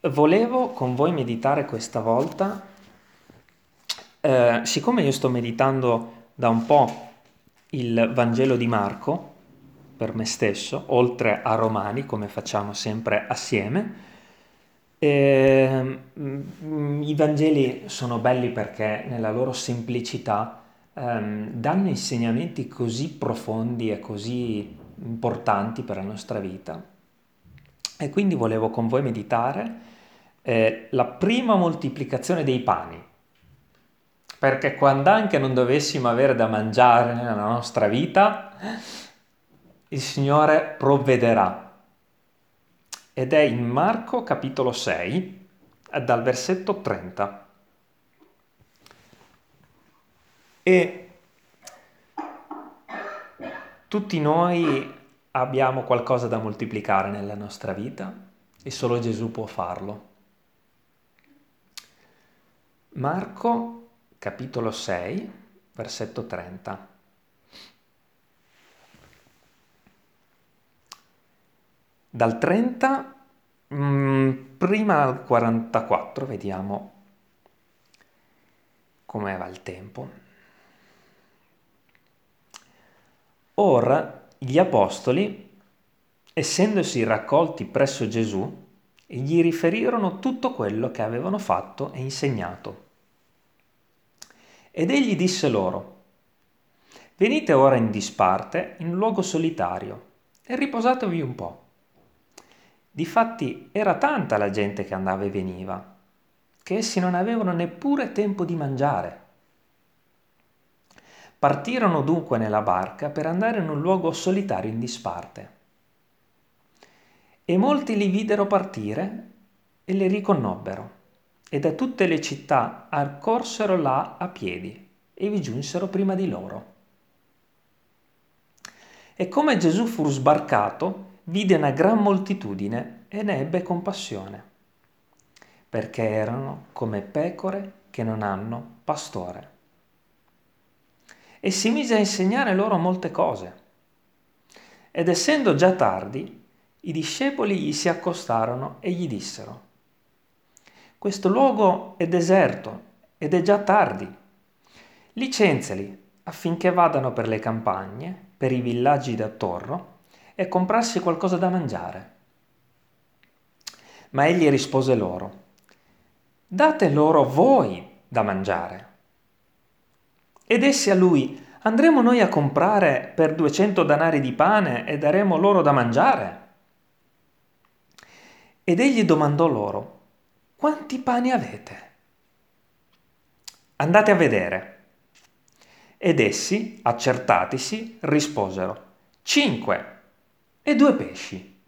volevo con voi meditare questa volta, eh, siccome io sto meditando da un po' il Vangelo di Marco per me stesso, oltre a Romani, come facciamo sempre assieme, eh, i Vangeli sono belli perché nella loro semplicità ehm, danno insegnamenti così profondi e così importanti per la nostra vita. E quindi volevo con voi meditare eh, la prima moltiplicazione dei pani. Perché quando anche non dovessimo avere da mangiare nella nostra vita, il Signore provvederà. Ed è in Marco capitolo 6, dal versetto 30. E tutti noi abbiamo qualcosa da moltiplicare nella nostra vita e solo Gesù può farlo. Marco capitolo 6, versetto 30. Dal 30 mh, mm, prima al 44, vediamo come va il tempo. Ora gli apostoli, essendosi raccolti presso Gesù, gli riferirono tutto quello che avevano fatto e insegnato. Ed egli disse loro, Venite ora in disparte, in luogo solitario, e riposatevi un po'. Difatti era tanta la gente che andava e veniva, che essi non avevano neppure tempo di mangiare. Partirono dunque nella barca per andare in un luogo solitario in disparte. E molti li videro partire e le riconnobbero, e da tutte le città accorsero là a piedi e vi giunsero prima di loro. E come Gesù fu sbarcato, vide una gran moltitudine e ne ebbe compassione, perché erano come pecore che non hanno pastore e si mise a insegnare loro molte cose. Ed essendo già tardi, i discepoli gli si accostarono e gli dissero, questo luogo è deserto ed è già tardi. Licenziali affinché vadano per le campagne, per i villaggi d'attorno e comprarsi qualcosa da mangiare. Ma egli rispose loro, date loro voi da mangiare. Ed essi a lui, andremo noi a comprare per duecento danari di pane e daremo loro da mangiare? Ed egli domandò loro, quanti pani avete? Andate a vedere. Ed essi, accertatisi, risposero, cinque e due pesci.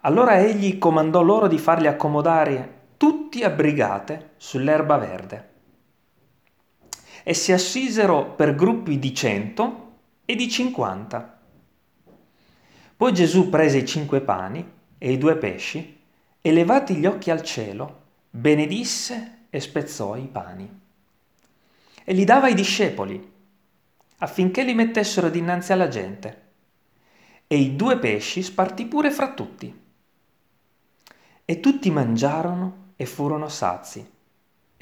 Allora egli comandò loro di farli accomodare tutti a brigate sull'erba verde e si assisero per gruppi di cento e di cinquanta. Poi Gesù prese i cinque pani e i due pesci e levati gli occhi al cielo, benedisse e spezzò i pani. E li dava ai discepoli affinché li mettessero dinanzi alla gente. E i due pesci spartì pure fra tutti. E tutti mangiarono e furono sazi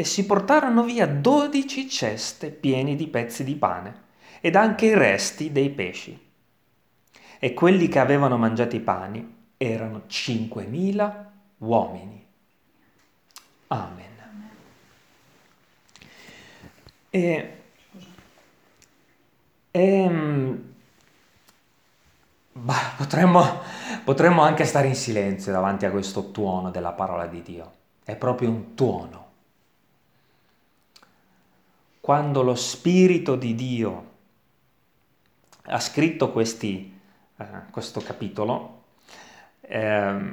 e si portarono via dodici ceste pieni di pezzi di pane ed anche i resti dei pesci. E quelli che avevano mangiato i pani erano cinquemila uomini. Amen. E, e ehm, bah, potremmo, potremmo anche stare in silenzio davanti a questo tuono della parola di Dio. È proprio un tuono quando lo Spirito di Dio ha scritto questi, eh, questo capitolo, eh,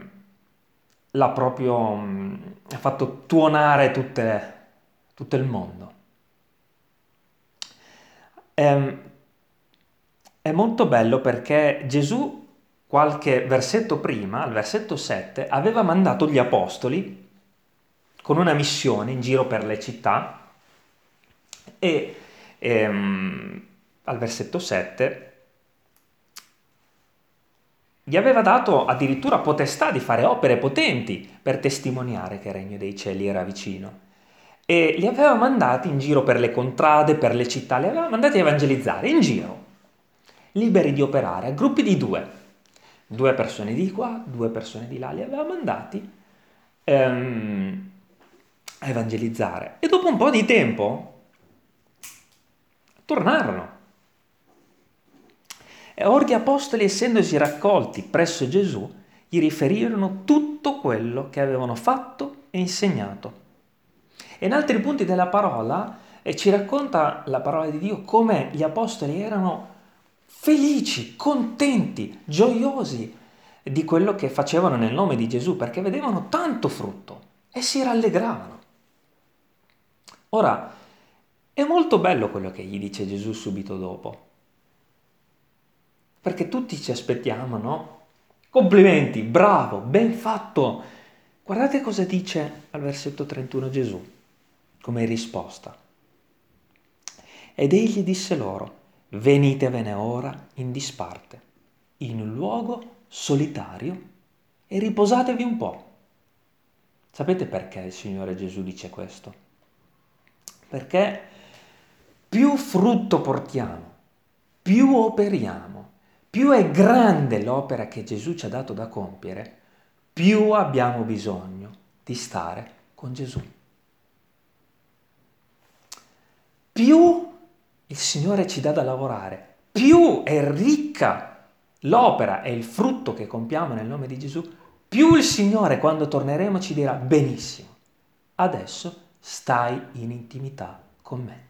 l'ha proprio mh, mm, ha fatto tuonare tutte, tutto il mondo. Eh, è molto bello perché Gesù qualche versetto prima, al versetto 7, aveva mandato gli apostoli con una missione in giro per le città e ehm, al versetto 7 gli aveva dato addirittura potestà di fare opere potenti per testimoniare che il regno dei cieli era vicino. E li aveva mandati in giro per le contrade, per le città, li aveva mandati a evangelizzare in giro, liberi di operare, a gruppi di due. Due persone di qua, due persone di là, li aveva mandati ehm, a evangelizzare. E dopo un po' di tempo tornarono e or gli apostoli, essendosi raccolti presso Gesù, gli riferirono tutto quello che avevano fatto e insegnato. E in altri punti della parola eh, ci racconta la parola di Dio come gli apostoli erano felici, contenti, gioiosi di quello che facevano nel nome di Gesù, perché vedevano tanto frutto e si rallegravano. Ora, è molto bello quello che gli dice Gesù subito dopo. Perché tutti ci aspettiamo, no? Complimenti, bravo, ben fatto. Guardate cosa dice al versetto 31 Gesù come risposta. Ed egli disse loro, venitevene ora in disparte, in un luogo solitario e riposatevi un po'. Sapete perché il Signore Gesù dice questo? Perché più frutto portiamo, più operiamo, più è grande l'opera che Gesù ci ha dato da compiere, più abbiamo bisogno di stare con Gesù. Più il Signore ci dà da lavorare, più è ricca l'opera e il frutto che compiamo nel nome di Gesù, più il Signore quando torneremo ci dirà benissimo, adesso stai in intimità con me.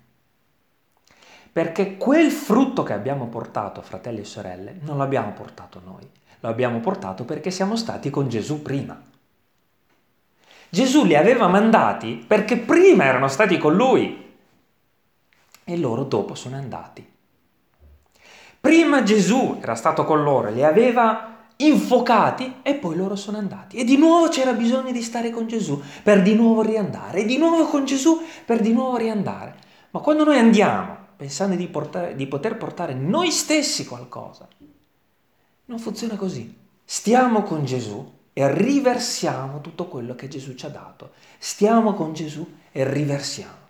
Perché quel frutto che abbiamo portato, fratelli e sorelle, non l'abbiamo portato noi, lo abbiamo portato perché siamo stati con Gesù prima. Gesù li aveva mandati perché prima erano stati con lui e loro dopo sono andati. Prima Gesù era stato con loro, li aveva infocati e poi loro sono andati. E di nuovo c'era bisogno di stare con Gesù per di nuovo riandare, e di nuovo con Gesù per di nuovo riandare. Ma quando noi andiamo pensando di, portare, di poter portare noi stessi qualcosa. Non funziona così. Stiamo con Gesù e riversiamo tutto quello che Gesù ci ha dato. Stiamo con Gesù e riversiamo.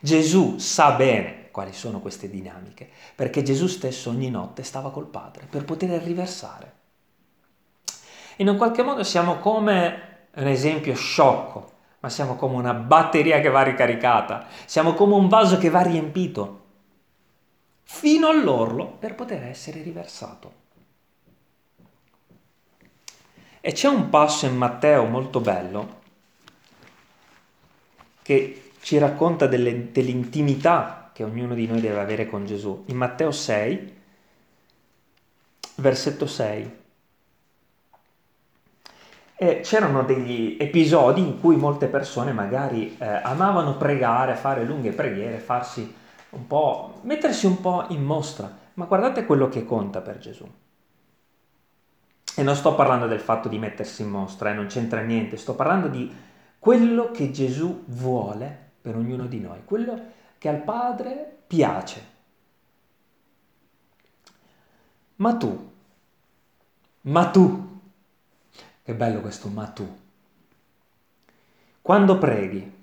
Gesù sa bene quali sono queste dinamiche, perché Gesù stesso ogni notte stava col Padre per poter riversare. In un qualche modo siamo come un esempio sciocco, ma siamo come una batteria che va ricaricata, siamo come un vaso che va riempito fino all'orlo per poter essere riversato. E c'è un passo in Matteo molto bello che ci racconta delle, dell'intimità che ognuno di noi deve avere con Gesù. In Matteo 6, versetto 6, e c'erano degli episodi in cui molte persone magari eh, amavano pregare, fare lunghe preghiere, farsi un po', mettersi un po' in mostra, ma guardate quello che conta per Gesù. E non sto parlando del fatto di mettersi in mostra, eh, non c'entra niente, sto parlando di quello che Gesù vuole per ognuno di noi, quello che al Padre piace. Ma tu, ma tu, che bello questo ma tu, quando preghi,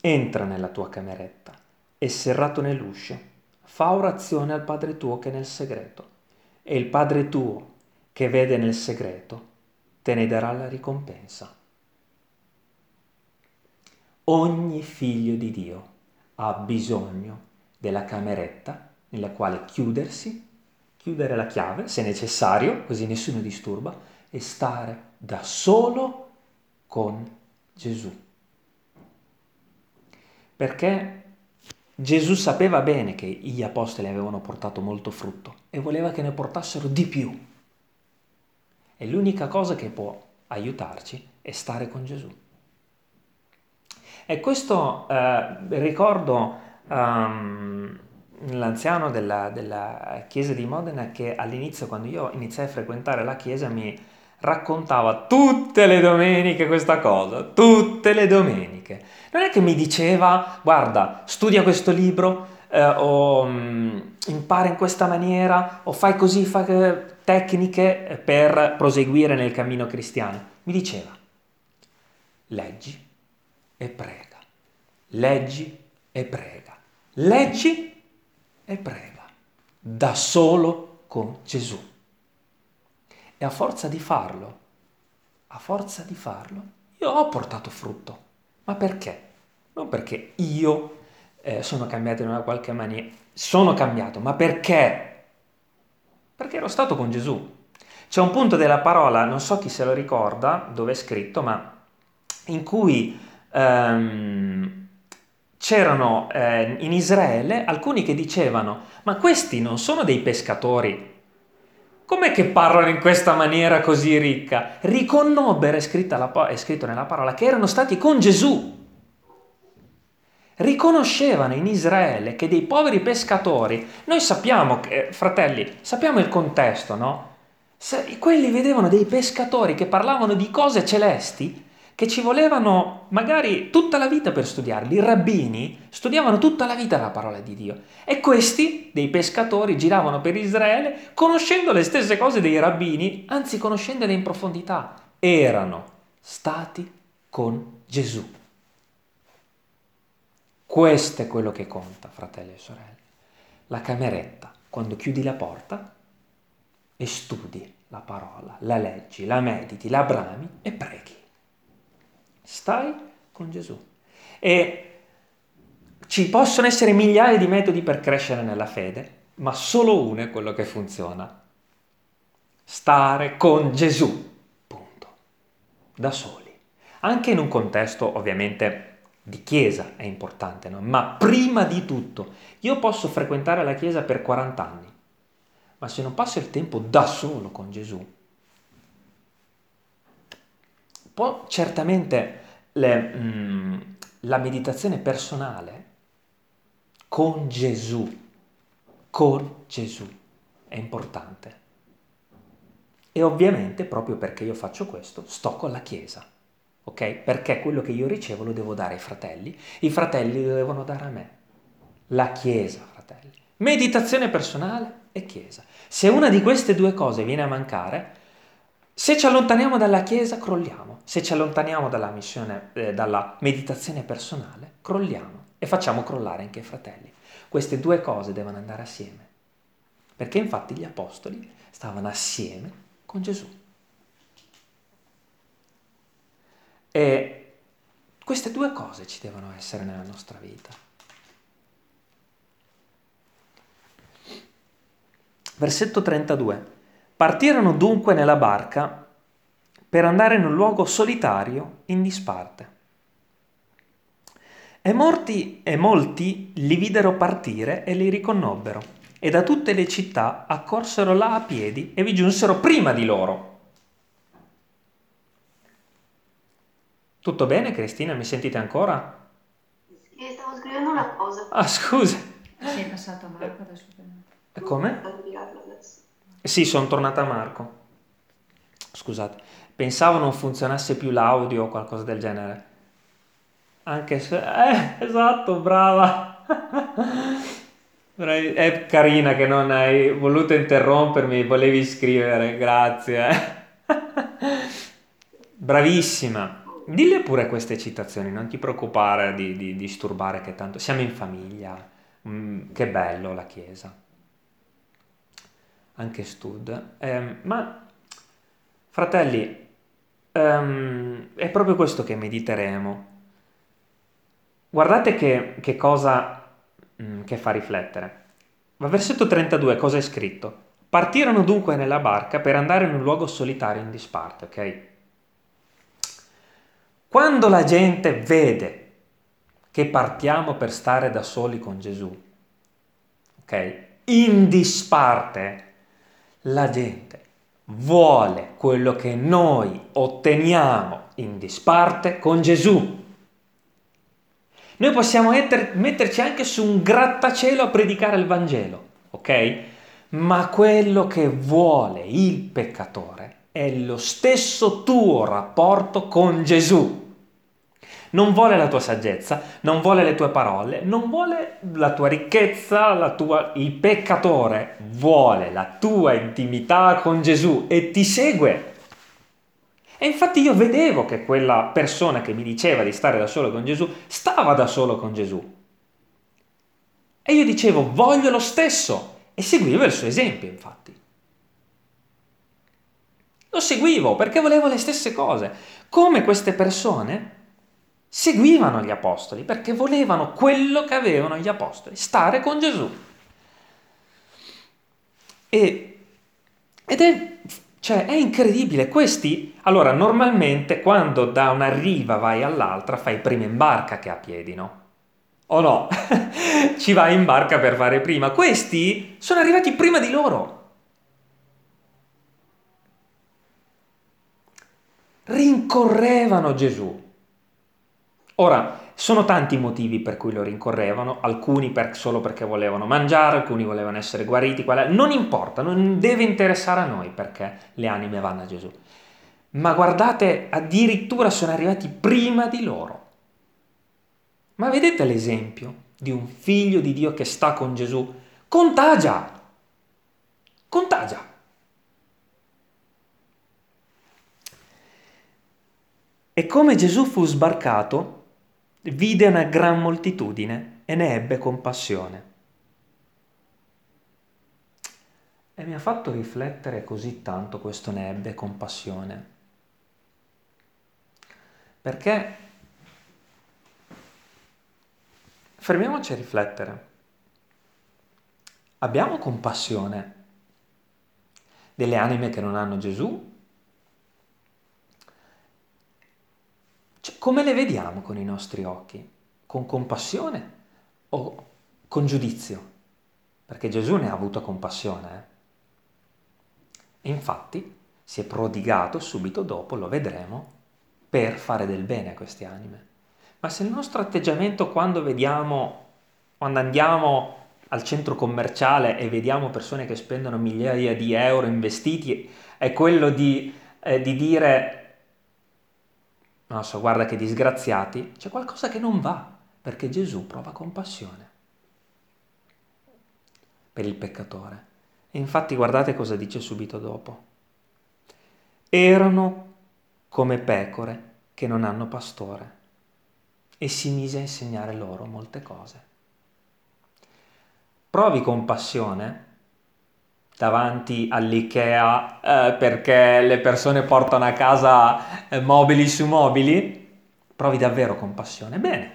entra nella tua cameretta e serrato nell'uscio, fa orazione al Padre tuo che è nel segreto, e il Padre tuo che vede nel segreto te ne darà la ricompensa. Ogni figlio di Dio ha bisogno della cameretta nella quale chiudersi, chiudere la chiave se necessario, così nessuno disturba, e stare da solo con Gesù. Perché Gesù sapeva bene che gli apostoli avevano portato molto frutto e voleva che ne portassero di più. E l'unica cosa che può aiutarci è stare con Gesù. E questo eh, ricordo um, l'anziano della, della, chiesa di Modena che all'inizio, quando io iniziai a frequentare la chiesa, mi raccontava tutte le domeniche questa cosa, tutte le domeniche non è che mi diceva, guarda, studia questo libro, eh, o mh, mm, impara in questa maniera, o fai così, fai... tecniche per proseguire nel cammino cristiano. Mi diceva, leggi e prega, leggi e prega, leggi e prega, da solo con Gesù. E a forza di farlo, a forza di farlo, io ho portato frutto. Ma perché? Non perché io eh, sono cambiato in una qualche maniera, sono cambiato, ma perché? Perché ero stato con Gesù. C'è un punto della parola, non so chi se lo ricorda, dove è scritto, ma in cui ehm, c'erano eh, in Israele alcuni che dicevano, ma questi non sono dei pescatori, com'è che parlano in questa maniera così ricca? Riconnobbero, è, è scritto nella parola, che erano stati con Gesù riconoscevano in Israele che dei poveri pescatori, noi sappiamo, eh, fratelli, sappiamo il contesto, no? Se, quelli vedevano dei pescatori che parlavano di cose celesti che ci volevano magari tutta la vita per studiarli. I rabbini studiavano tutta la vita la parola di Dio. E questi, dei pescatori, giravano per Israele conoscendo le stesse cose dei rabbini, anzi conoscendole in profondità. Erano stati con Gesù. Questo è quello che conta, fratelli e sorelle. La cameretta, quando chiudi la porta e studi la parola, la leggi, la mediti, la brami e preghi. Stai con Gesù. E ci possono essere migliaia di metodi per crescere nella fede, ma solo uno è quello che funziona. Stare con Gesù, punto. Da soli. Anche in un contesto ovviamente di chiesa è importante, no? ma prima di tutto io posso frequentare la chiesa per 40 anni, ma se non passo il tempo da solo con Gesù, può certamente le, mm, la meditazione personale con Gesù, con Gesù è importante. E ovviamente proprio perché io faccio questo, sto con la chiesa ok? Perché quello che io ricevo lo devo dare ai fratelli, i fratelli lo devono dare a me. La Chiesa, fratelli. Meditazione personale e Chiesa. Se una di queste due cose viene a mancare, se ci allontaniamo dalla Chiesa, crolliamo. Se ci allontaniamo dalla, missione, eh, dalla meditazione personale, crolliamo e facciamo crollare anche i fratelli. Queste due cose devono andare assieme. Perché infatti gli apostoli stavano assieme con Gesù. E queste due cose ci devono essere nella nostra vita. Versetto 32. Partirono dunque nella barca per andare in un luogo solitario in disparte. E, morti, e molti li videro partire e li riconnobbero, e da tutte le città accorsero là a piedi e vi giunsero prima di loro. Tutto bene Cristina? Mi sentite ancora? Sì, stavo scrivendo una cosa. Ah, scusa. Sei passato a Marco adesso? E come? Sì, sono tornata a Marco. Scusate. Pensavo non funzionasse più l'audio o qualcosa del genere. Anche se... Eh, esatto, brava. È carina che non hai voluto interrompermi, volevi scrivere, grazie. Bravissima. Dille pure queste citazioni, non ti preoccupare di, di, disturbare che tanto siamo in famiglia, mm, che bello la Chiesa. Anche Stud. Eh, ma, fratelli, ehm, è proprio questo che mediteremo. Guardate che, che cosa mm, che fa riflettere. Ma versetto 32 cosa è scritto? Partirono dunque nella barca per andare in un luogo solitario in disparte, ok? Quando la gente vede che partiamo per stare da soli con Gesù, ok? In disparte, la gente vuole quello che noi otteniamo in disparte con Gesù. Noi possiamo metterci anche su un grattacielo a predicare il Vangelo, ok? Ma quello che vuole il peccatore è lo stesso tuo rapporto con Gesù. Non vuole la tua saggezza, non vuole le tue parole, non vuole la tua ricchezza, la tua... il peccatore vuole la tua intimità con Gesù e ti segue. E infatti io vedevo che quella persona che mi diceva di stare da solo con Gesù stava da solo con Gesù. E io dicevo voglio lo stesso e seguivo il suo esempio infatti. Lo seguivo perché volevo le stesse cose. Come queste persone seguivano gli apostoli perché volevano quello che avevano gli apostoli, stare con Gesù. E, ed è, cioè, è incredibile. Questi, allora, normalmente quando da una riva vai all'altra fai prima in barca che a piedi, no? O no? Ci vai in barca per fare prima. Questi sono arrivati prima di loro. rincorrevano Gesù. Ora, sono tanti i motivi per cui lo rincorrevano, alcuni per, solo perché volevano mangiare, alcuni volevano essere guariti, non importa, non deve interessare a noi perché le anime vanno a Gesù. Ma guardate, addirittura sono arrivati prima di loro. Ma vedete l'esempio di un figlio di Dio che sta con Gesù? Contagia! Contagia! E come Gesù fu sbarcato, vide una gran moltitudine e ne ebbe compassione. E mi ha fatto riflettere così tanto questo ne ebbe compassione. Perché fermiamoci a riflettere. Abbiamo compassione delle anime che non hanno Gesù Cioè, come le vediamo con i nostri occhi? Con compassione o con giudizio? Perché Gesù ne ha avuto compassione. Eh? E infatti si è prodigato subito dopo, lo vedremo, per fare del bene a queste anime. Ma se il nostro atteggiamento quando vediamo, quando andiamo al centro commerciale e vediamo persone che spendono migliaia di euro investiti, è quello di, eh, di dire non so, guarda che disgraziati, c'è qualcosa che non va, perché Gesù prova compassione per il peccatore. E infatti guardate cosa dice subito dopo. Erano come pecore che non hanno pastore e si mise a insegnare loro molte cose. Provi compassione davanti all'IKEA eh, perché le persone portano a casa eh, mobili su mobili, provi davvero compassione. Bene,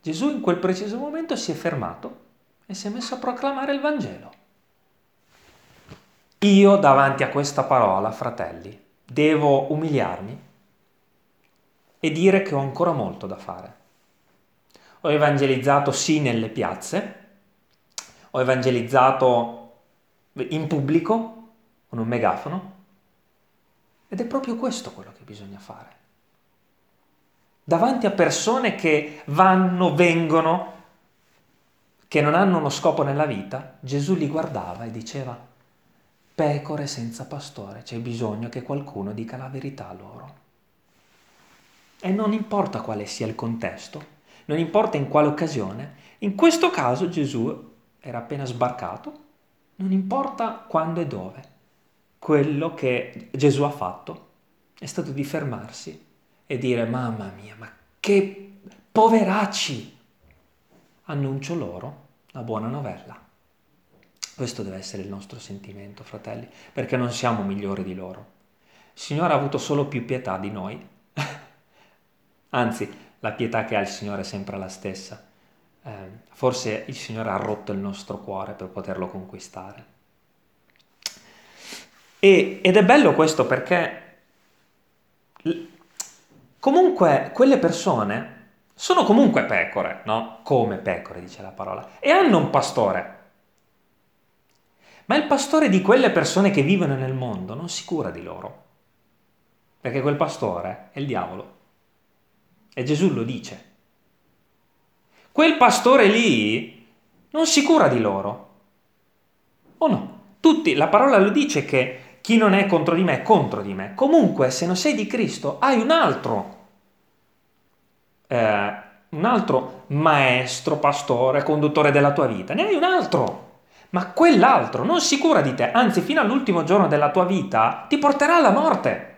Gesù in quel preciso momento si è fermato e si è messo a proclamare il Vangelo. Io davanti a questa parola, fratelli, devo umiliarmi e dire che ho ancora molto da fare. Ho evangelizzato sì nelle piazze, ho evangelizzato in pubblico con un megafono ed è proprio questo quello che bisogna fare. Davanti a persone che vanno, vengono, che non hanno uno scopo nella vita, Gesù li guardava e diceva, pecore senza pastore, c'è bisogno che qualcuno dica la verità a loro. E non importa quale sia il contesto, non importa in quale occasione, in questo caso Gesù era appena sbarcato non importa quando e dove. Quello che Gesù ha fatto è stato di fermarsi e dire mamma mia, ma che poveracci! Annuncio loro la buona novella. Questo deve essere il nostro sentimento, fratelli, perché non siamo migliori di loro. Il Signore ha avuto solo più pietà di noi. Anzi, la pietà che ha il Signore è sempre la stessa eh, forse il Signore ha rotto il nostro cuore per poterlo conquistare. E, ed è bello questo perché comunque quelle persone sono comunque pecore, no? Come pecore, dice la parola, e hanno un pastore. Ma il pastore di quelle persone che vivono nel mondo non si cura di loro, perché quel pastore è il diavolo. E Gesù lo dice quel pastore lì non si cura di loro. O no? Tutti, la parola lo dice che chi non è contro di me è contro di me. Comunque, se non sei di Cristo, hai un altro eh, un altro maestro, pastore, conduttore della tua vita, ne hai un altro. Ma quell'altro non si cura di te, anzi fino all'ultimo giorno della tua vita ti porterà alla morte.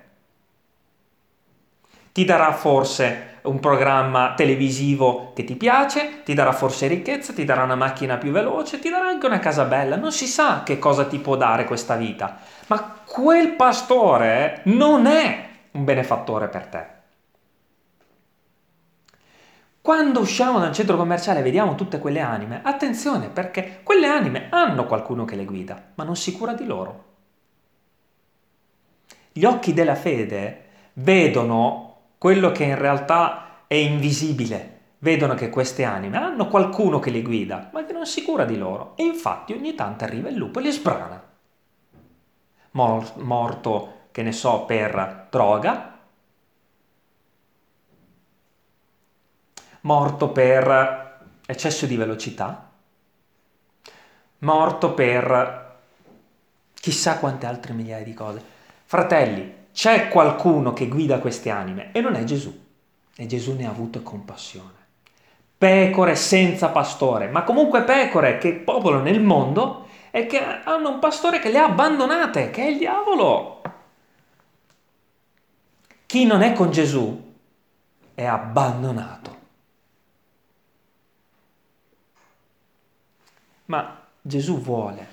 Ti darà forse un programma televisivo che ti piace, ti darà forse ricchezza, ti darà una macchina più veloce, ti darà anche una casa bella. Non si sa che cosa ti può dare questa vita, ma quel pastore non è un benefattore per te. Quando usciamo da un centro commerciale e vediamo tutte quelle anime, attenzione perché quelle anime hanno qualcuno che le guida, ma non si cura di loro. Gli occhi della fede vedono quello che in realtà è invisibile, vedono che queste anime hanno qualcuno che le guida, ma che non si cura di loro. E infatti ogni tanto arriva il lupo e li sbrana. morto, che ne so, per droga, morto per eccesso di velocità, morto per chissà quante altre migliaia di cose. Fratelli, c'è qualcuno che guida queste anime e non è Gesù. E Gesù ne ha avuto compassione. Pecore senza pastore, ma comunque pecore che popolano il mondo e che hanno un pastore che le ha abbandonate, che è il diavolo. Chi non è con Gesù è abbandonato. Ma Gesù vuole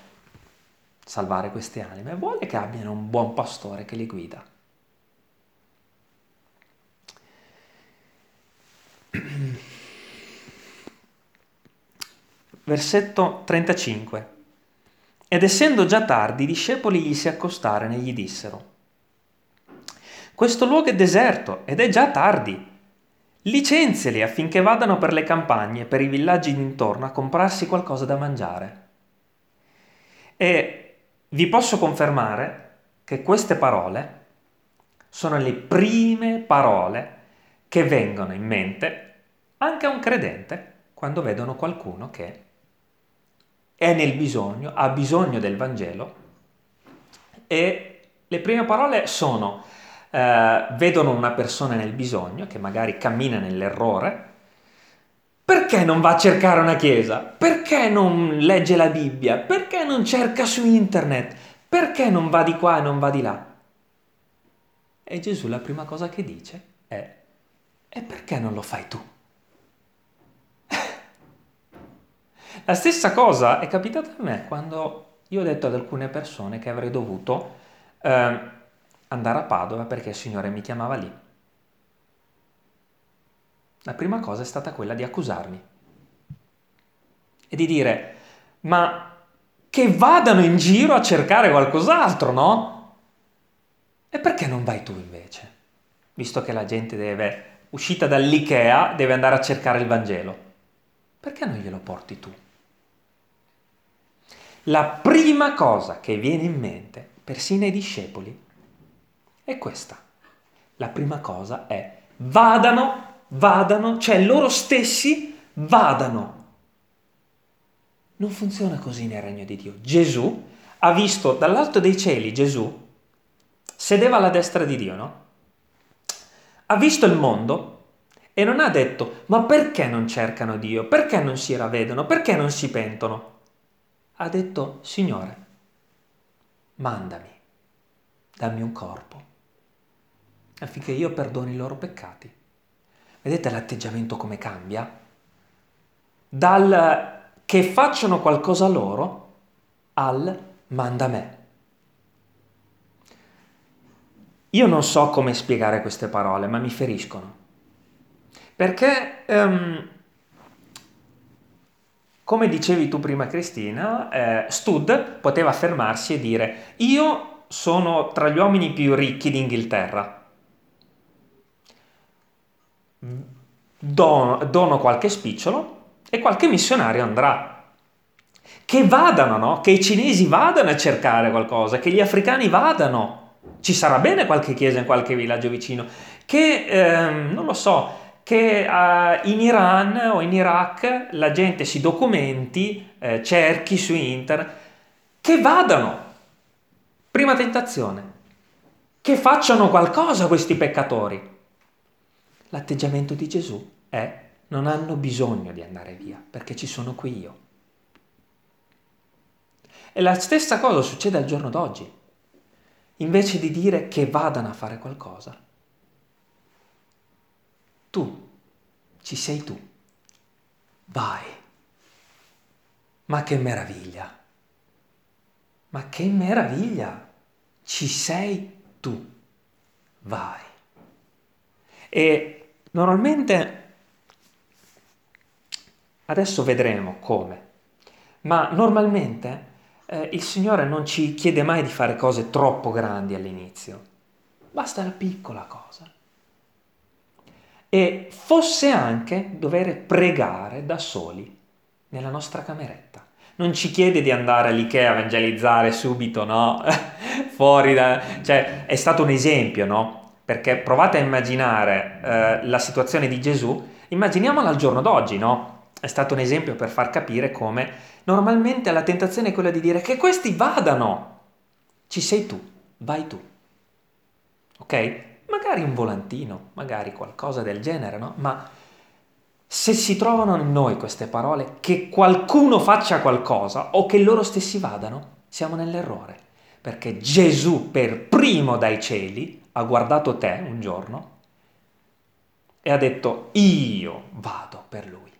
salvare queste anime, vuole che abbiano un buon pastore che li guida. Versetto 35. Ed essendo già tardi, i discepoli gli si accostarono e gli dissero, questo luogo è deserto ed è già tardi Licenziali affinché vadano per le campagne e per i villaggi d'intorno a comprarsi qualcosa da mangiare. E vi posso confermare che queste parole sono le prime parole che vengono in mente anche a un credente quando vedono qualcuno che è nel bisogno, ha bisogno del Vangelo e le prime parole sono eh, vedono una persona nel bisogno, che magari cammina nell'errore, perché non va a cercare una chiesa? Perché non legge la Bibbia? Perché non cerca su internet? Perché non va di qua e non va di là? E Gesù la prima cosa che dice è, e perché non lo fai tu? la stessa cosa è capitata a me quando io ho detto ad alcune persone che avrei dovuto eh, andare a Padova perché il Signore mi chiamava lì. La prima cosa è stata quella di accusarmi e di dire, ma che vadano in giro a cercare qualcos'altro, no? E perché non vai tu invece? Visto che la gente deve, uscita dall'Ikea, deve andare a cercare il Vangelo. Perché non glielo porti tu? La prima cosa che viene in mente, persino ai discepoli, è questa. La prima cosa è vadano, vadano, cioè loro stessi vadano. Non funziona così nel regno di Dio. Gesù ha visto dall'alto dei cieli, Gesù sedeva alla destra di Dio, no? Ha visto il mondo e non ha detto, ma perché non cercano Dio? Perché non si ravvedono? Perché non si pentono? Ha detto, Signore, mandami, dammi un corpo affinché io perdoni i loro peccati. Vedete l'atteggiamento come cambia? Dal che facciano qualcosa loro al manda me. Io non so come spiegare queste parole, ma mi feriscono. Perché, um, come dicevi tu prima Cristina, eh, Stud poteva fermarsi e dire io sono tra gli uomini più ricchi d'Inghilterra dono, dono qualche spicciolo e qualche missionario andrà. Che vadano, no? Che i cinesi vadano a cercare qualcosa, che gli africani vadano. Ci sarà bene qualche chiesa in qualche villaggio vicino. Che, ehm, non lo so, che uh, in Iran o in Iraq la gente si documenti, eh, cerchi su internet, che vadano. Prima tentazione. Che facciano qualcosa questi peccatori. L'atteggiamento di Gesù è non hanno bisogno di andare via perché ci sono qui io. E la stessa cosa succede al giorno d'oggi. Invece di dire che vadano a fare qualcosa, tu ci sei tu. Vai. Ma che meraviglia. Ma che meraviglia. Ci sei tu. Vai. E normalmente Adesso vedremo come. Ma normalmente eh, il Signore non ci chiede mai di fare cose troppo grandi all'inizio. Basta la piccola cosa. E fosse anche dover pregare da soli nella nostra cameretta. Non ci chiede di andare all'Ikea a evangelizzare subito, no? Fuori da... Cioè, è stato un esempio, no? Perché provate a immaginare eh, la situazione di Gesù, immaginiamola al giorno d'oggi, no? È stato un esempio per far capire come normalmente la tentazione è quella di dire che questi vadano. Ci sei tu, vai tu. Ok? Magari un volantino, magari qualcosa del genere, no? Ma se si trovano in noi queste parole, che qualcuno faccia qualcosa o che loro stessi vadano, siamo nell'errore. Perché Gesù per primo dai cieli ha guardato te un giorno e ha detto io vado per lui.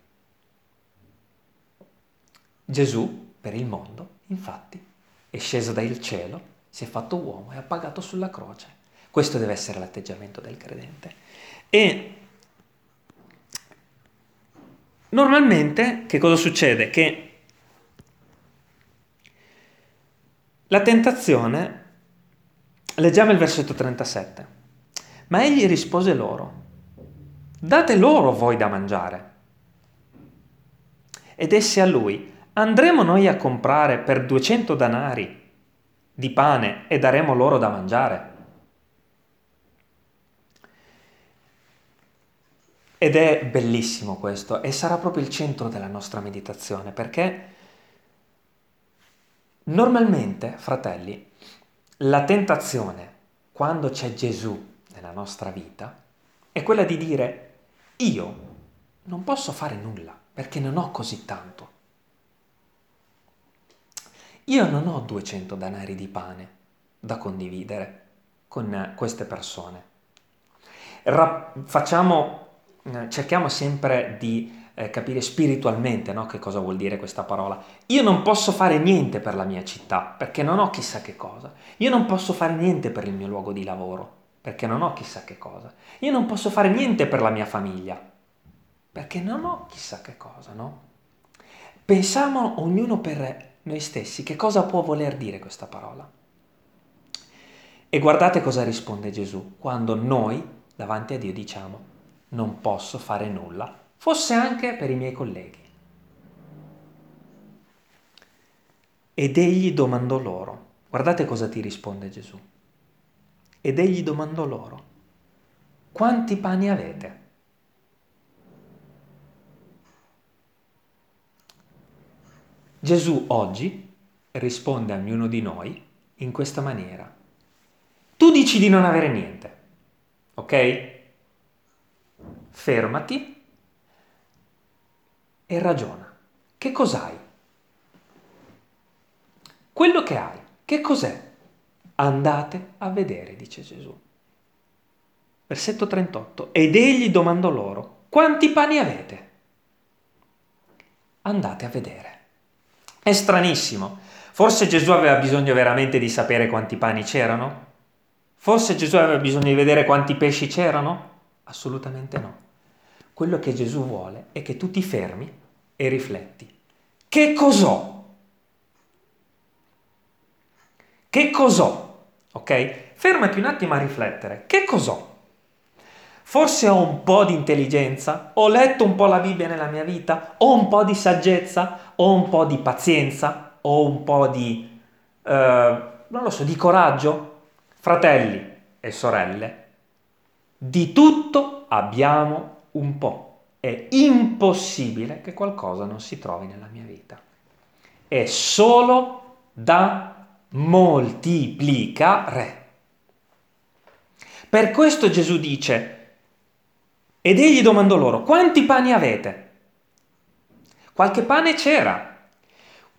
Gesù, per il mondo, infatti, è sceso dal cielo, si è fatto uomo e ha pagato sulla croce. Questo deve essere l'atteggiamento del credente. E normalmente che cosa succede? Che la tentazione, leggiamo il versetto 37, ma egli rispose loro, date loro voi da mangiare. Ed essi a lui, andremo noi a comprare per 200 danari di pane e daremo loro da mangiare? Ed è bellissimo questo e sarà proprio il centro della nostra meditazione perché normalmente, fratelli, la tentazione quando c'è Gesù nella nostra vita è quella di dire io non posso fare nulla perché non ho così tanto. Io non ho 200 danari di pane da condividere con queste persone. Ra- facciamo, eh, cerchiamo sempre di eh, capire spiritualmente no? che cosa vuol dire questa parola. Io non posso fare niente per la mia città perché non ho chissà che cosa. Io non posso fare niente per il mio luogo di lavoro perché non ho chissà che cosa. Io non posso fare niente per la mia famiglia perché non ho chissà che cosa, no? Pensiamo ognuno per noi stessi che cosa può voler dire questa parola. E guardate cosa risponde Gesù quando noi davanti a Dio diciamo non posso fare nulla, fosse anche per i miei colleghi. Ed egli domandò loro, guardate cosa ti risponde Gesù. Ed egli domandò loro, quanti pani avete? Gesù oggi risponde a ognuno di noi in questa maniera. Tu dici di non avere niente, ok? Fermati e ragiona. Che cos'hai? Quello che hai, che cos'è? Andate a vedere, dice Gesù. Versetto 38. Ed egli domandò loro, quanti pani avete? Andate a vedere. È stranissimo. Forse Gesù aveva bisogno veramente di sapere quanti pani c'erano? Forse Gesù aveva bisogno di vedere quanti pesci c'erano? Assolutamente no. Quello che Gesù vuole è che tu ti fermi e rifletti. Che cos'ho? Che cos'ho? Ok? Fermati un attimo a riflettere. Che cos'ho? Forse ho un po' di intelligenza, ho letto un po' la Bibbia nella mia vita, ho un po' di saggezza, ho un po' di pazienza, ho un po' di, eh, non lo so, di coraggio. Fratelli e sorelle, di tutto abbiamo un po'. È impossibile che qualcosa non si trovi nella mia vita. È solo da moltiplicare. Per questo Gesù dice, Ed egli domandò loro, quanti pani avete? Qualche pane c'era.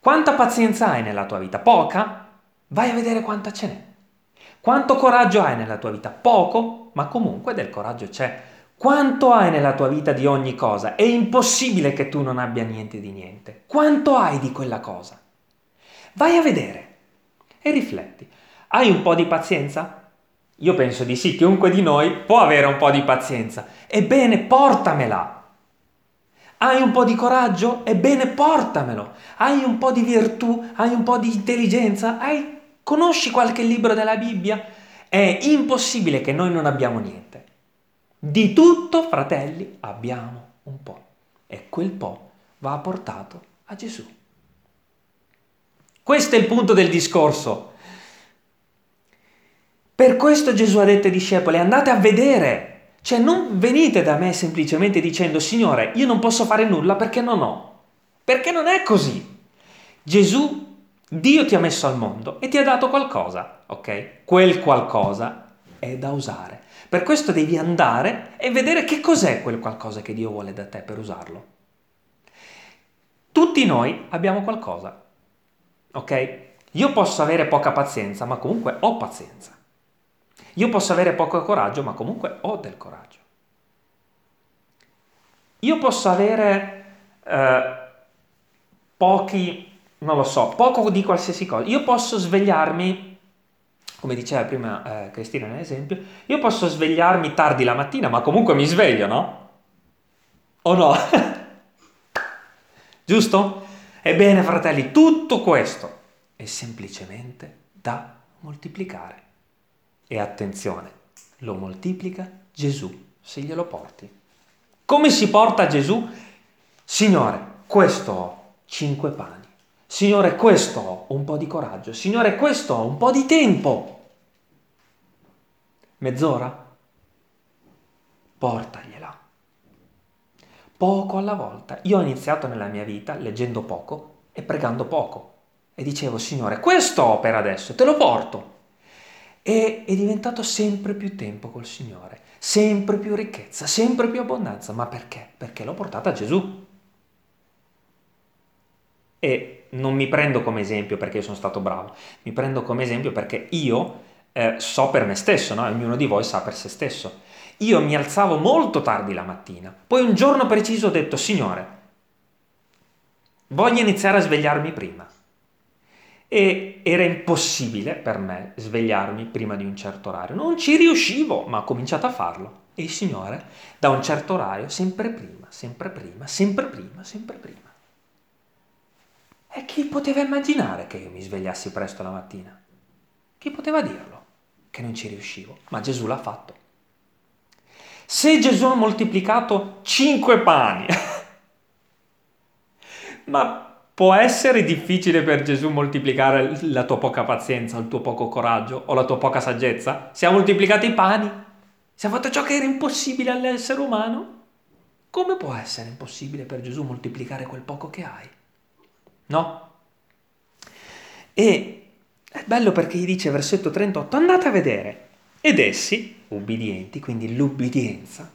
Quanta pazienza hai nella tua vita? Poca? Vai a vedere quanta ce n'è. Quanto coraggio hai nella tua vita? Poco? Ma comunque del coraggio c'è. Quanto hai nella tua vita di ogni cosa? È impossibile che tu non abbia niente di niente. Quanto hai di quella cosa? Vai a vedere e rifletti. Hai un po' di pazienza? Io penso di sì, chiunque di noi può avere un po' di pazienza. Ebbene, portamela. Hai un po' di coraggio? Ebbene, portamelo. Hai un po' di virtù? Hai un po' di intelligenza? Hai... Conosci qualche libro della Bibbia? È impossibile che noi non abbiamo niente. Di tutto, fratelli, abbiamo un po'. E quel po' va portato a Gesù. Questo è il punto del discorso. Per questo Gesù ha detto ai discepoli, andate a vedere cioè non venite da me semplicemente dicendo Signore, io non posso fare nulla perché non ho. Perché non è così. Gesù, Dio ti ha messo al mondo e ti ha dato qualcosa, ok? Quel qualcosa è da usare. Per questo devi andare e vedere che cos'è quel qualcosa che Dio vuole da te per usarlo. Tutti noi abbiamo qualcosa, ok? Io posso avere poca pazienza, ma comunque ho pazienza. Io posso avere poco coraggio, ma comunque ho del coraggio. Io posso avere eh, pochi, non lo so, poco di qualsiasi cosa. Io posso svegliarmi, come diceva prima eh, Cristina nell'esempio, io posso svegliarmi tardi la mattina, ma comunque mi sveglio, no? O no? Giusto? Ebbene, fratelli, tutto questo è semplicemente da moltiplicare. E attenzione, lo moltiplica Gesù se glielo porti. Come si porta Gesù? Signore, questo ho cinque pani. Signore, questo ho un po' di coraggio. Signore, questo ho un po' di tempo. Mezz'ora? Portagliela. Poco alla volta. Io ho iniziato nella mia vita leggendo poco e pregando poco. E dicevo, Signore, questo ho per adesso, te lo porto e è diventato sempre più tempo col Signore, sempre più ricchezza, sempre più abbondanza. Ma perché? Perché l'ho portata a Gesù. E non mi prendo come esempio perché io sono stato bravo, mi prendo come esempio perché io eh, so per me stesso, no? ognuno di voi sa per se stesso. Io mi alzavo molto tardi la mattina, poi un giorno preciso ho detto, Signore, voglio iniziare a svegliarmi prima e era impossibile per me svegliarmi prima di un certo orario. Non ci riuscivo, ma ho cominciato a farlo. E il Signore, da un certo orario, sempre prima, sempre prima, sempre prima, sempre prima. E chi poteva immaginare che io mi svegliassi presto la mattina? Chi poteva dirlo? Che non ci riuscivo, ma Gesù l'ha fatto. Se Gesù ha moltiplicato cinque pani, ma Può essere difficile per Gesù moltiplicare la tua poca pazienza, il tuo poco coraggio o la tua poca saggezza? Si è moltiplicato i pani? Si è fatto ciò che era impossibile all'essere umano? Come può essere impossibile per Gesù moltiplicare quel poco che hai? No? E è bello perché gli dice versetto 38, andate a vedere. Ed essi, ubbidienti, quindi l'ubbidienza,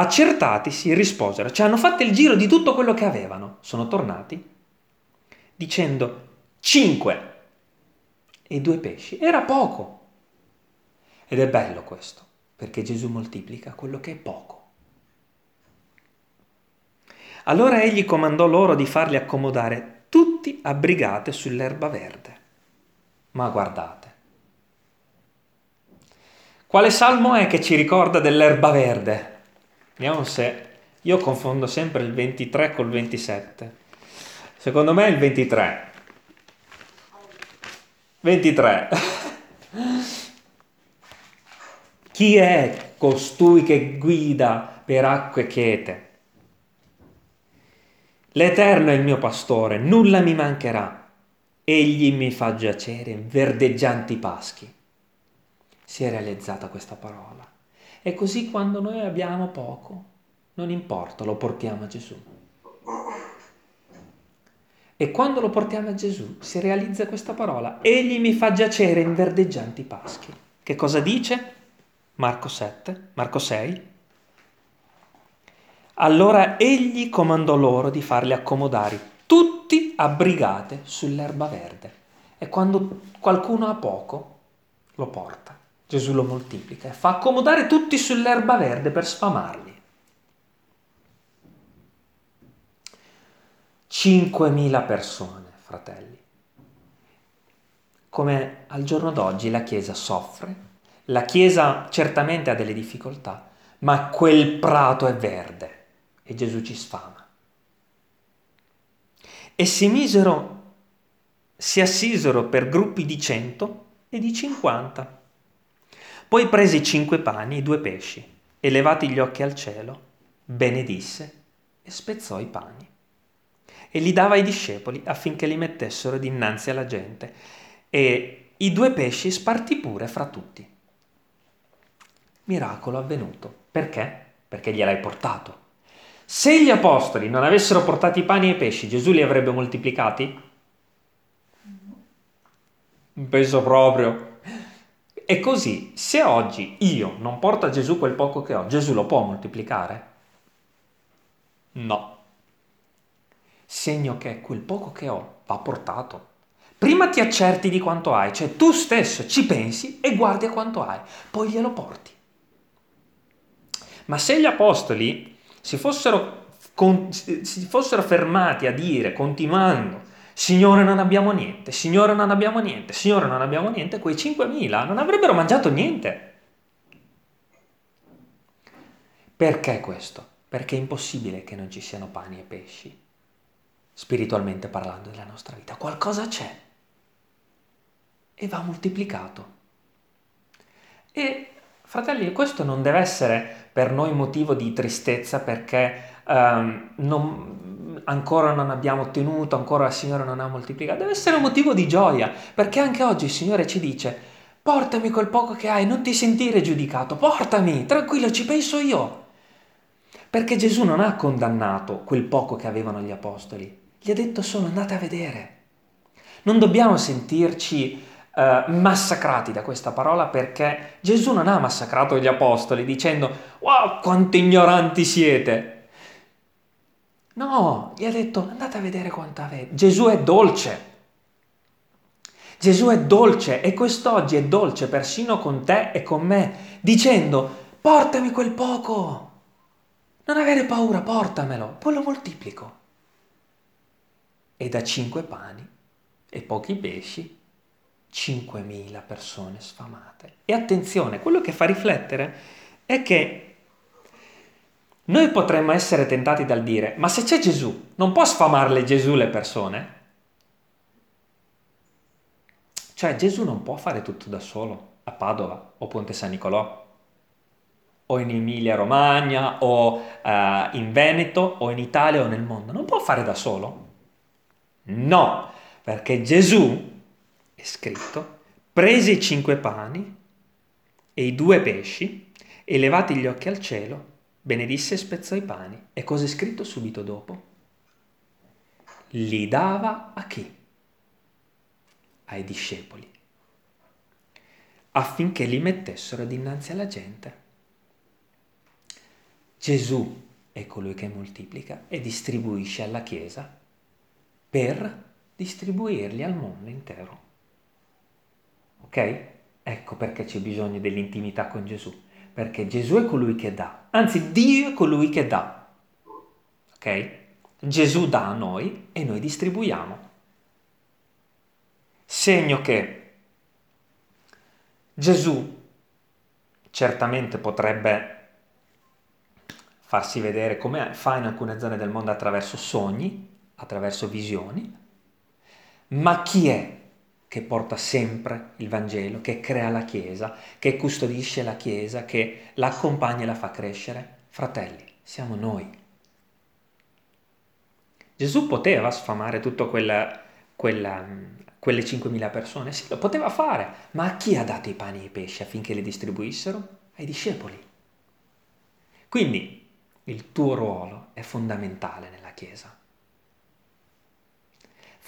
accertatisi risposero, cioè hanno fatto il giro di tutto quello che avevano, sono tornati dicendo cinque e due pesci, era poco. Ed è bello questo, perché Gesù moltiplica quello che è poco. Allora egli comandò loro di farli accomodare tutti a brigate sull'erba verde. Ma guardate, quale salmo è che ci ricorda dell'erba verde? Vediamo se... Io confondo sempre il 23 col 27. Secondo me è il 23. 23. Chi è costui che guida per acque chete? L'Eterno è il mio pastore, nulla mi mancherà. Egli mi fa giacere in verdeggianti paschi. Si è realizzata questa parola. E così quando noi abbiamo poco, non importa, lo portiamo a Gesù. E quando lo portiamo a Gesù si realizza questa parola. Egli mi fa giacere in verdeggianti paschi. Che cosa dice? Marco 7, Marco 6. Allora egli comandò loro di farli accomodare tutti a brigate sull'erba verde. E quando qualcuno ha poco, lo porta. Gesù lo moltiplica e fa accomodare tutti sull'erba verde per sfamarli. 5.000 persone, fratelli. Come al giorno d'oggi la Chiesa soffre, la Chiesa certamente ha delle difficoltà, ma quel prato è verde e Gesù ci sfama. E si misero, si assisero per gruppi di cento e di cinquanta. Poi prese i cinque pani e due pesci, e levati gli occhi al cielo, benedisse e spezzò i pani e li dava ai discepoli affinché li mettessero dinanzi alla gente. E i due pesci spartì pure fra tutti. Miracolo avvenuto. Perché? Perché gliel'hai portato. Se gli apostoli non avessero portato i pani e i pesci, Gesù li avrebbe moltiplicati? Penso proprio. E così, se oggi io non porto a Gesù quel poco che ho, Gesù lo può moltiplicare? No segno che quel poco che ho va portato. Prima ti accerti di quanto hai, cioè tu stesso ci pensi e guardi a quanto hai, poi glielo porti. Ma se gli apostoli si fossero, con, si fossero fermati a dire, continuando, Signore non abbiamo niente, Signore non abbiamo niente, Signore non abbiamo niente, quei 5.000 non avrebbero mangiato niente. Perché questo? Perché è impossibile che non ci siano pani e pesci spiritualmente parlando della nostra vita. Qualcosa c'è e va moltiplicato. E fratelli, questo non deve essere per noi motivo di tristezza perché um, non, ancora non abbiamo ottenuto, ancora il Signore non ha moltiplicato, deve essere un motivo di gioia perché anche oggi il Signore ci dice portami quel poco che hai, non ti sentire giudicato, portami, tranquillo, ci penso io. Perché Gesù non ha condannato quel poco che avevano gli apostoli, gli ha detto solo andate a vedere. Non dobbiamo sentirci uh, massacrati da questa parola perché Gesù non ha massacrato gli apostoli dicendo wow quanto ignoranti siete. No, gli ha detto andate a vedere quanto avete. Gesù è dolce. Gesù è dolce e quest'oggi è dolce persino con te e con me, dicendo portami quel poco. Non avere paura, portamelo, poi lo moltiplico e da cinque pani e pochi pesci 5.000 persone sfamate. E attenzione, quello che fa riflettere è che noi potremmo essere tentati dal dire, ma se c'è Gesù, non può sfamarle Gesù le persone? Cioè Gesù non può fare tutto da solo a Padova o Ponte San Nicolò o in Emilia Romagna o uh, in Veneto o in Italia o nel mondo, non può fare da solo. No, perché Gesù, è scritto, prese i cinque pani e i due pesci e levati gli occhi al cielo, benedisse e spezzò i pani. E cosa è scritto subito dopo? Li dava a chi? Ai discepoli, affinché li mettessero dinanzi alla gente. Gesù è colui che moltiplica e distribuisce alla Chiesa per distribuirli al mondo intero. Ok? Ecco perché c'è bisogno dell'intimità con Gesù, perché Gesù è colui che dà, anzi Dio è colui che dà. Ok? Gesù dà a noi e noi distribuiamo. Segno che Gesù certamente potrebbe farsi vedere come fa in alcune zone del mondo attraverso sogni, attraverso visioni, ma chi è che porta sempre il Vangelo, che crea la Chiesa, che custodisce la Chiesa, che l'accompagna e la fa crescere? Fratelli, siamo noi. Gesù poteva sfamare tutte quelle 5.000 persone? Sì, lo poteva fare, ma a chi ha dato i pani e i pesci affinché li distribuissero? Ai discepoli. Quindi il tuo ruolo è fondamentale nella Chiesa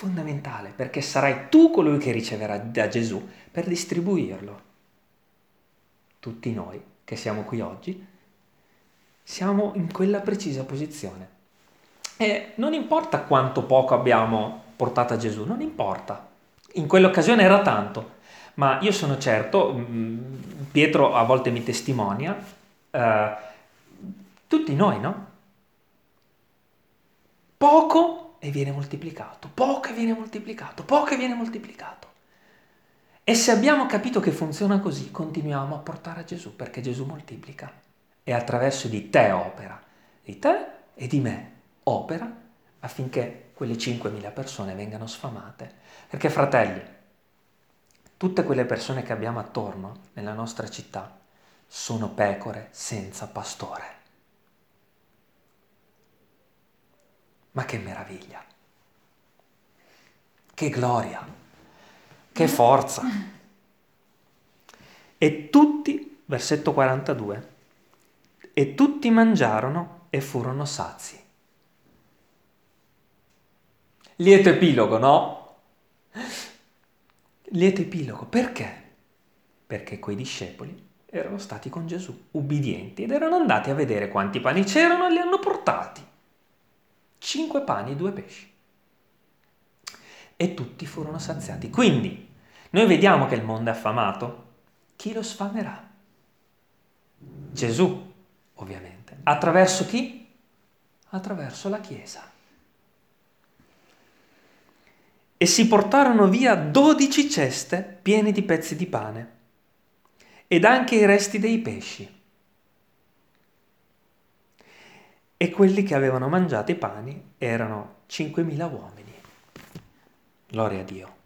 fondamentale perché sarai tu colui che riceverà da Gesù per distribuirlo. Tutti noi che siamo qui oggi Siamo in quella precisa posizione. E non importa quanto poco abbiamo portato a Gesù, non importa. In quell'occasione era tanto, ma io sono certo, mm, Pietro a volte mi testimonia, eh, tutti noi, no? Poco e viene moltiplicato, poco e viene moltiplicato, poco e viene moltiplicato. E se abbiamo capito che funziona così, continuiamo a portare a Gesù, perché Gesù moltiplica e attraverso di te opera, di te e di me opera affinché quelle 5.000 persone vengano sfamate. Perché fratelli, tutte quelle persone che abbiamo attorno nella nostra città sono pecore senza pastore. Ma che meraviglia! Che gloria! Che forza! E tutti, versetto 42, e tutti mangiarono e furono sazi. Lieto epilogo, no? Lieto epilogo, perché? Perché quei discepoli erano stati con Gesù, ubbidienti, ed erano andati a vedere quanti pani c'erano e li hanno portati. Cinque pani e due pesci. E tutti furono saziati. Quindi, noi vediamo che il mondo è affamato. Chi lo sfamerà? Gesù ovviamente. Attraverso chi? Attraverso la Chiesa. E si portarono via dodici ceste piene di pezzi di pane ed anche i resti dei pesci. E quelli che avevano mangiato i pani erano 5.000 uomini. Gloria a Dio.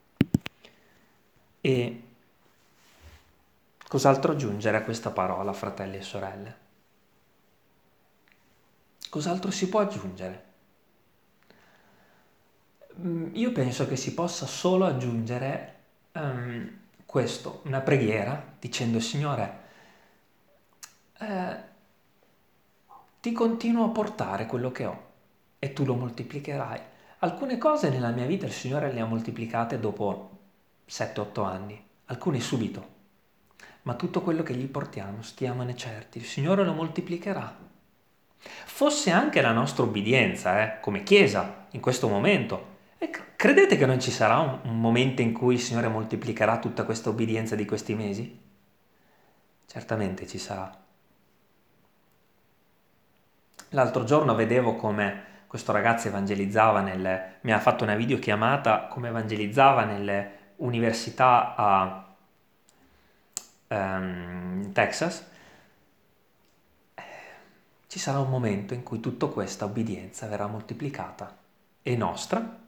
E cos'altro aggiungere a questa parola, fratelli e sorelle? Cos'altro si può aggiungere? Mm, io penso che si possa solo aggiungere um, questo, una preghiera dicendo Signore, eh, ti continuo a portare quello che ho e tu lo moltiplicherai. Alcune cose nella mia vita il Signore le ha moltiplicate dopo 7-8 anni, alcune subito, ma tutto quello che gli portiamo, stiamone certi, il Signore lo moltiplicherà fosse anche la nostra obbedienza, eh, come Chiesa, in questo momento. E credete che non ci sarà un, un momento in cui il Signore moltiplicherà tutta questa obbedienza di questi mesi? Certamente ci sarà. L'altro giorno vedevo come questo ragazzo evangelizzava nelle, mi ha fatto una videochiamata come evangelizzava nelle università a um, Texas ci sarà un momento in cui tutta questa obbedienza verrà moltiplicata e nostra,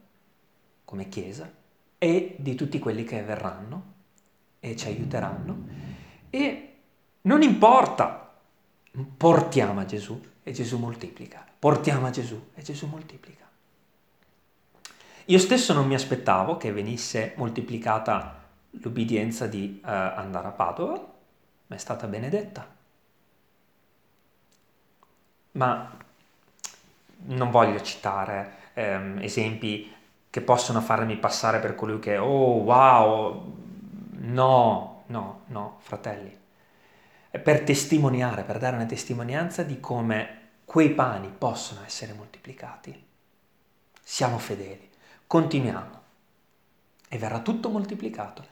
come Chiesa, e di tutti quelli che verranno e ci aiuteranno. E non importa, portiamo a Gesù e Gesù moltiplica, portiamo a Gesù e Gesù moltiplica. Io stesso non mi aspettavo che venisse moltiplicata l'obbedienza di uh, andare a Padova, ma è stata benedetta ma non voglio citare ehm, esempi che possono farmi passare per colui che, oh wow, no, no, no, fratelli. Per testimoniare, per dare una testimonianza di come quei pani possono essere moltiplicati. Siamo fedeli, continuiamo e verrà tutto moltiplicato.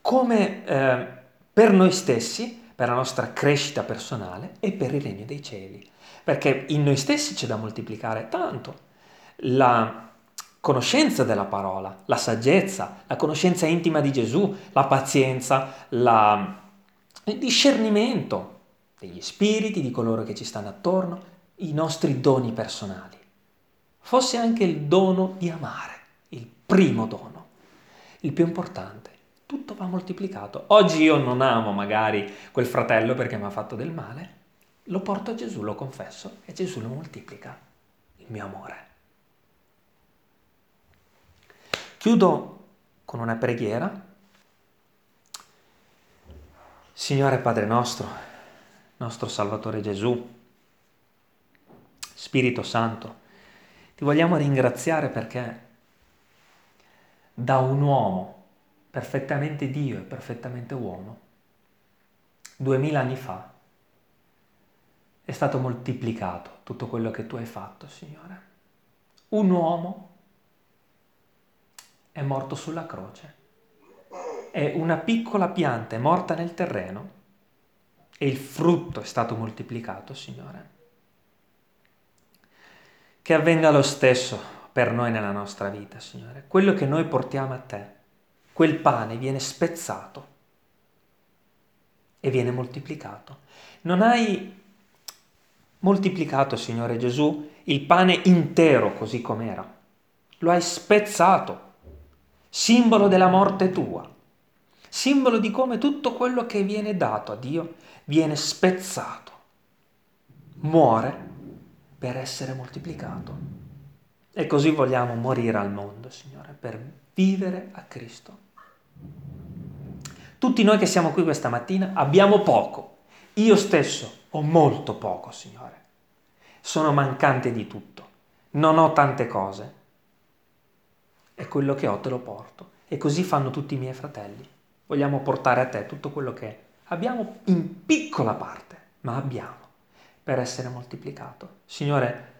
Come eh, per noi stessi, per la nostra crescita personale e per il regno dei cieli perché in noi stessi c'è da moltiplicare tanto. La conoscenza della parola, la saggezza, la conoscenza intima di Gesù, la pazienza, la... il discernimento degli spiriti, di coloro che ci stanno attorno, i nostri doni personali. Fosse anche il dono di amare, il primo dono, il più importante. Tutto va moltiplicato. Oggi io non amo magari quel fratello perché mi ha fatto del male, lo porto a Gesù, lo confesso e Gesù lo moltiplica, il mio amore. Chiudo con una preghiera. Signore Padre nostro, nostro Salvatore Gesù, Spirito Santo, ti vogliamo ringraziare perché da un uomo, perfettamente Dio e perfettamente uomo, duemila anni fa, è stato moltiplicato tutto quello che tu hai fatto, Signore. Un uomo è morto sulla croce. È una piccola pianta è morta nel terreno e il frutto è stato moltiplicato, Signore. Che avvenga lo stesso per noi nella nostra vita, Signore. Quello che noi portiamo a te, quel pane viene spezzato e viene moltiplicato. Non hai moltiplicato, Signore Gesù, il pane intero così com'era. Lo hai spezzato, simbolo della morte tua, simbolo di come tutto quello che viene dato a Dio viene spezzato, muore per essere moltiplicato. E così vogliamo morire al mondo, Signore, per vivere a Cristo. Tutti noi che siamo qui questa mattina abbiamo poco. Io stesso ho molto poco, Signore. Sono mancante di tutto. Non ho tante cose. E quello che ho te lo porto. E così fanno tutti i miei fratelli. Vogliamo portare a te tutto quello che abbiamo in piccola parte, ma abbiamo per essere moltiplicato. Signore,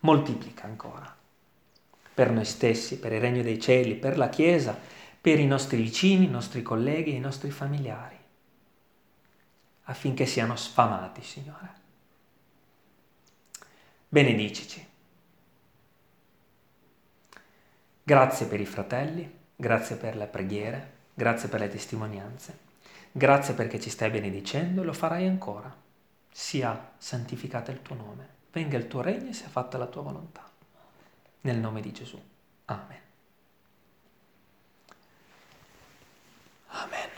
moltiplica ancora. Per noi stessi, per il regno dei cieli, per la Chiesa, per i nostri vicini, i nostri colleghi i nostri familiari, affinché siano sfamati, Signore. Benedicici. Grazie per i fratelli, grazie per le preghiere, Grazie per le testimonianze. Grazie perché ci stai benedicendo e lo farai ancora. Sia santificato il tuo nome. Venga il tuo regno e sia fatta la tua volontà. Nel nome di Gesù. Amen. Amen.